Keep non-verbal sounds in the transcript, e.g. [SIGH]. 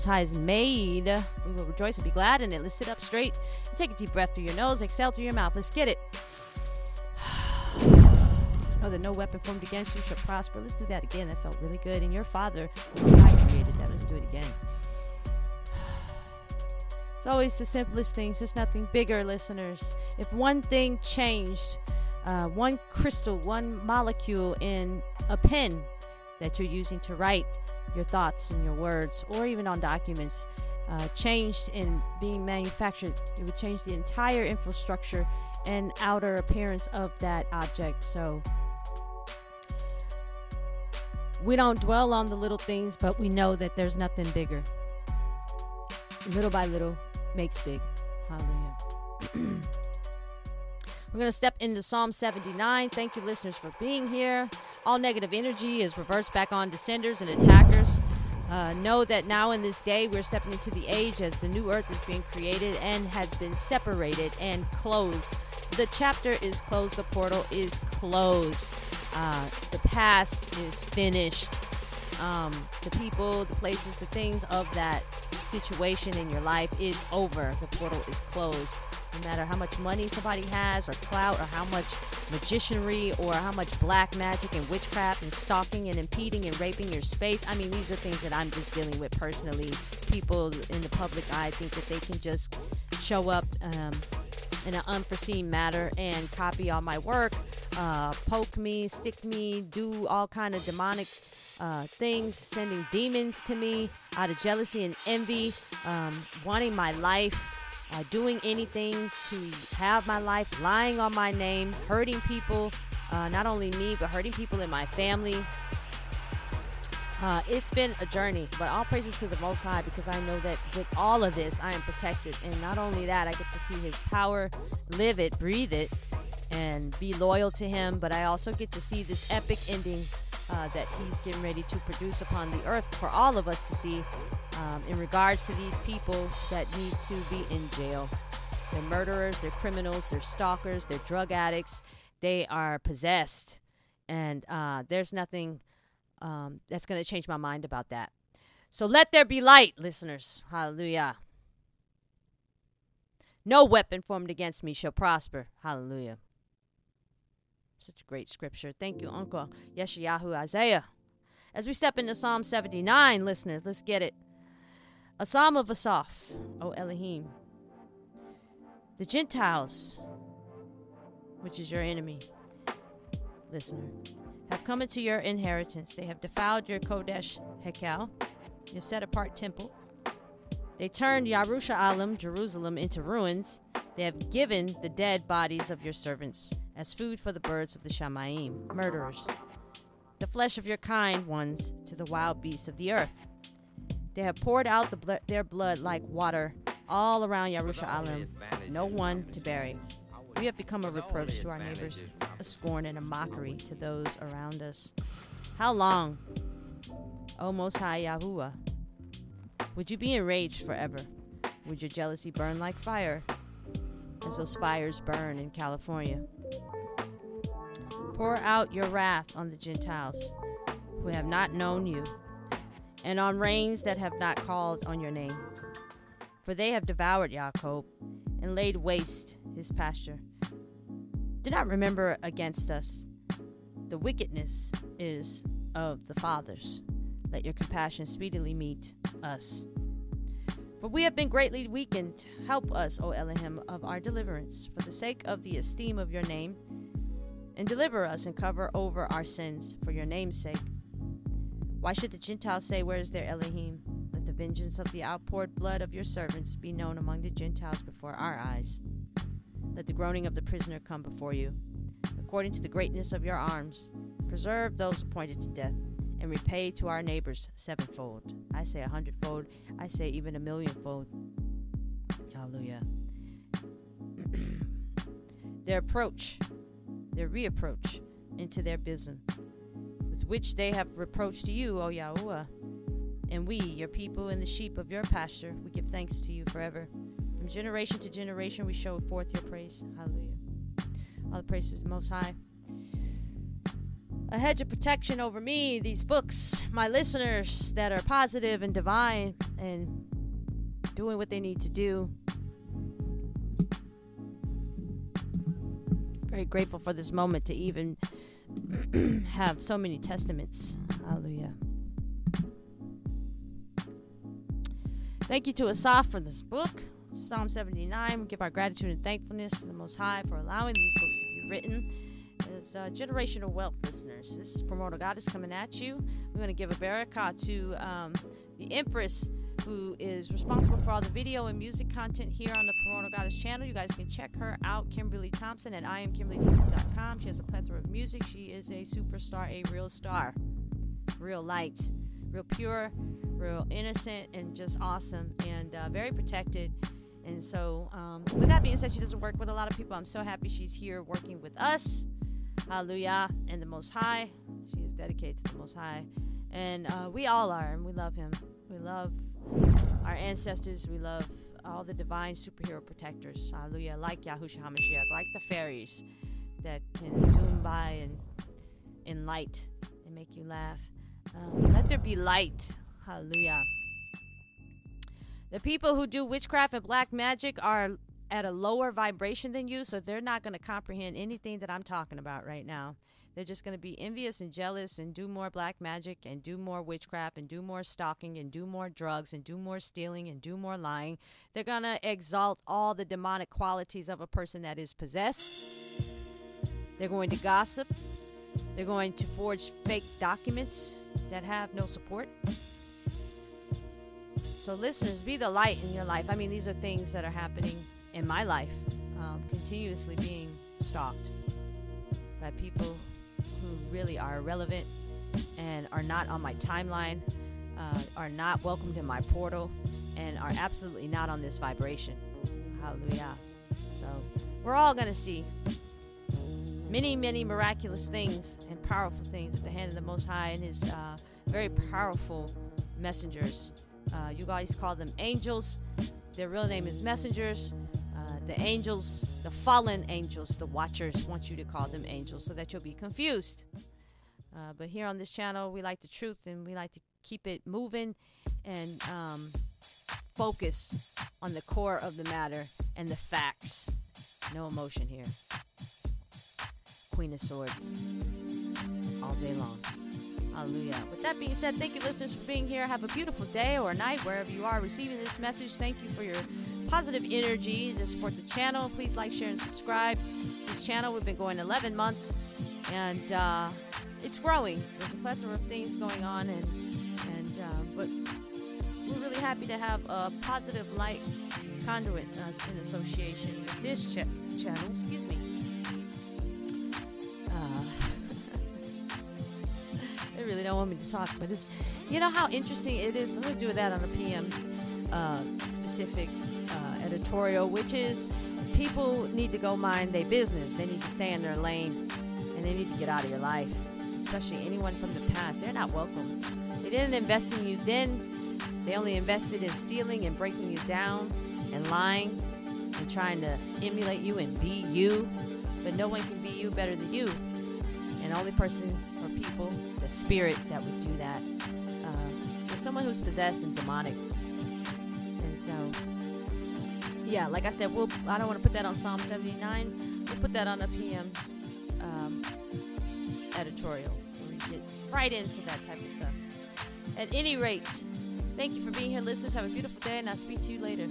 Most High has made. We will rejoice and be glad in it. Let's sit up straight and take a deep breath through your nose, exhale through your mouth. Let's get it. [SIGHS] Know that no weapon formed against you shall prosper. Let's do that again. That felt really good. And your Father, I created that. Let's do it again. [SIGHS] It's always the simplest things. There's nothing bigger, listeners. If one thing changed, uh, one crystal, one molecule in a pen that you're using to write your thoughts and your words, or even on documents, uh, changed in being manufactured, it would change the entire infrastructure and outer appearance of that object. So we don't dwell on the little things, but we know that there's nothing bigger. Little by little makes big. Hallelujah. [CLEARS THROAT] We're going to step into Psalm 79. Thank you, listeners, for being here. All negative energy is reversed back on descenders and attackers. Uh, know that now in this day we're stepping into the age as the new earth is being created and has been separated and closed. The chapter is closed, the portal is closed. Uh, the past is finished. Um, the people, the places, the things of that situation in your life is over. The portal is closed. No matter how much money somebody has, or clout, or how much magicianry, or how much black magic and witchcraft and stalking and impeding and raping your space. I mean, these are things that I'm just dealing with personally. People in the public eye think that they can just show up um, in an unforeseen matter and copy all my work, uh, poke me, stick me, do all kind of demonic uh, things, sending demons to me out of jealousy and envy, um, wanting my life, uh, doing anything to have my life, lying on my name, hurting people, uh, not only me, but hurting people in my family. Uh, it's been a journey, but all praises to the Most High because I know that with all of this, I am protected. And not only that, I get to see His power, live it, breathe it, and be loyal to Him, but I also get to see this epic ending uh, that He's getting ready to produce upon the earth for all of us to see um, in regards to these people that need to be in jail. They're murderers, they're criminals, they're stalkers, they're drug addicts, they are possessed. And uh, there's nothing um, that's going to change my mind about that. So let there be light, listeners. Hallelujah. No weapon formed against me shall prosper. Hallelujah. Such a great scripture. Thank you, Uncle Yeshayahu Isaiah. As we step into Psalm 79, listeners, let's get it. A psalm of Asaph, O Elohim. The Gentiles, which is your enemy, listener, have come into your inheritance. They have defiled your Kodesh Hekel, your set apart temple. They turned Yerushalayim, Jerusalem, into ruins. They have given the dead bodies of your servants as food for the birds of the Shamaim, murderers. The flesh of your kind ones to the wild beasts of the earth. They have poured out the their blood like water all around Yerushalayim, no one to bury. We have become a reproach to our neighbors, a scorn and a mockery to those around us. How long, O Most High Yahuwah, would you be enraged forever? Would your jealousy burn like fire, as those fires burn in California? Pour out your wrath on the Gentiles who have not known you, and on reigns that have not called on your name. For they have devoured Jacob and laid waste his pasture. Do not remember against us. The wickedness is of the fathers. Let your compassion speedily meet us. For we have been greatly weakened. Help us, O Elohim, of our deliverance, for the sake of the esteem of your name, and deliver us and cover over our sins for your name's sake. Why should the Gentiles say, Where is their Elohim? Let the vengeance of the outpoured blood of your servants be known among the Gentiles before our eyes. Let the groaning of the prisoner come before you. According to the greatness of your arms, preserve those appointed to death, and repay to our neighbors sevenfold. I say a hundredfold, I say even a millionfold. Hallelujah. [CLEARS THROAT] their approach, their reapproach into their bosom, with which they have reproached you, O Yahuwah. And we, your people and the sheep of your pasture, we give thanks to you forever. From generation to generation, we show forth your praise. Hallelujah. All the praises, Most High. a hedge of protection over me, these books, my listeners that are positive and divine and doing what they need to do. Very grateful for this moment to even [CLEARS THROAT] have so many testaments. Hallelujah. Thank you to Asaf for this book, Psalm 79. We give our gratitude and thankfulness to the Most High for allowing these books to be written. As uh, generational wealth listeners, this is Promoter Goddess coming at you. We're going to give a barakah to um, the Empress who is responsible for all the video and music content here on the Promoter Goddess channel. You guys can check her out, Kimberly Thompson, at IamKimberlyThompson.com. She has a plethora of music. She is a superstar, a real star, real light, real pure, real innocent, and just awesome, and uh, very protected. And so, um, with that being said, she doesn't work with a lot of people. I'm so happy she's here working with us. Hallelujah. And the Most High. She is dedicated to the Most High. And uh, we all are, and we love Him. We love our ancestors. We love all the divine superhero protectors. Hallelujah. Like Yahushua HaMashiach, like the fairies that can zoom by and in light and make you laugh. Um, let there be light. Hallelujah. The people who do witchcraft and black magic are at a lower vibration than you, so they're not going to comprehend anything that I'm talking about right now. They're just going to be envious and jealous and do more black magic and do more witchcraft and do more stalking and do more drugs and do more stealing and do more lying. They're going to exalt all the demonic qualities of a person that is possessed. They're going to gossip. They're going to forge fake documents that have no support. So, listeners, be the light in your life. I mean, these are things that are happening in my life, um, continuously being stalked by people who really are irrelevant and are not on my timeline, uh, are not welcomed in my portal, and are absolutely not on this vibration. Hallelujah. So we're all going to see many, many miraculous things and powerful things at the hand of the Most High and His uh, very powerful messengers. Uh, you guys call them angels. Their real name is messengers. The angels, the fallen angels, the watchers want you to call them angels so that you'll be confused. Uh, but here on this channel, we like the truth and we like to keep it moving and um, focus on the core of the matter and the facts. No emotion here. Queen of Swords. All day long. Hallelujah. With that being said, thank you, listeners, for being here. Have a beautiful day or night wherever you are receiving this message. Thank you for your positive energy to support the channel. Please like, share, and subscribe. This channel, we've been going 11 months, and uh, it's growing. There's a plethora of things going on, and and uh, but we're really happy to have a positive light conduit uh, in association with this ch- channel. Excuse me. Uh, really don't want me to talk, but it's you know how interesting it is. I'm gonna do that on a PM uh, specific uh, editorial, which is people need to go mind their business. They need to stay in their lane, and they need to get out of your life. Especially anyone from the past, they're not welcome. They didn't invest in you then. They only invested in stealing and breaking you down and lying and trying to emulate you and be you. But no one can be you better than you. And only person or people, spirit that would do that, uh, someone who's possessed and demonic. And so, yeah, like I said, we'll. I don't want to put that on Psalm 79. We'll put that on a PM um, editorial where we get right into that type of stuff. At any rate, thank you for being here, listeners. Have a beautiful day, and I'll speak to you later.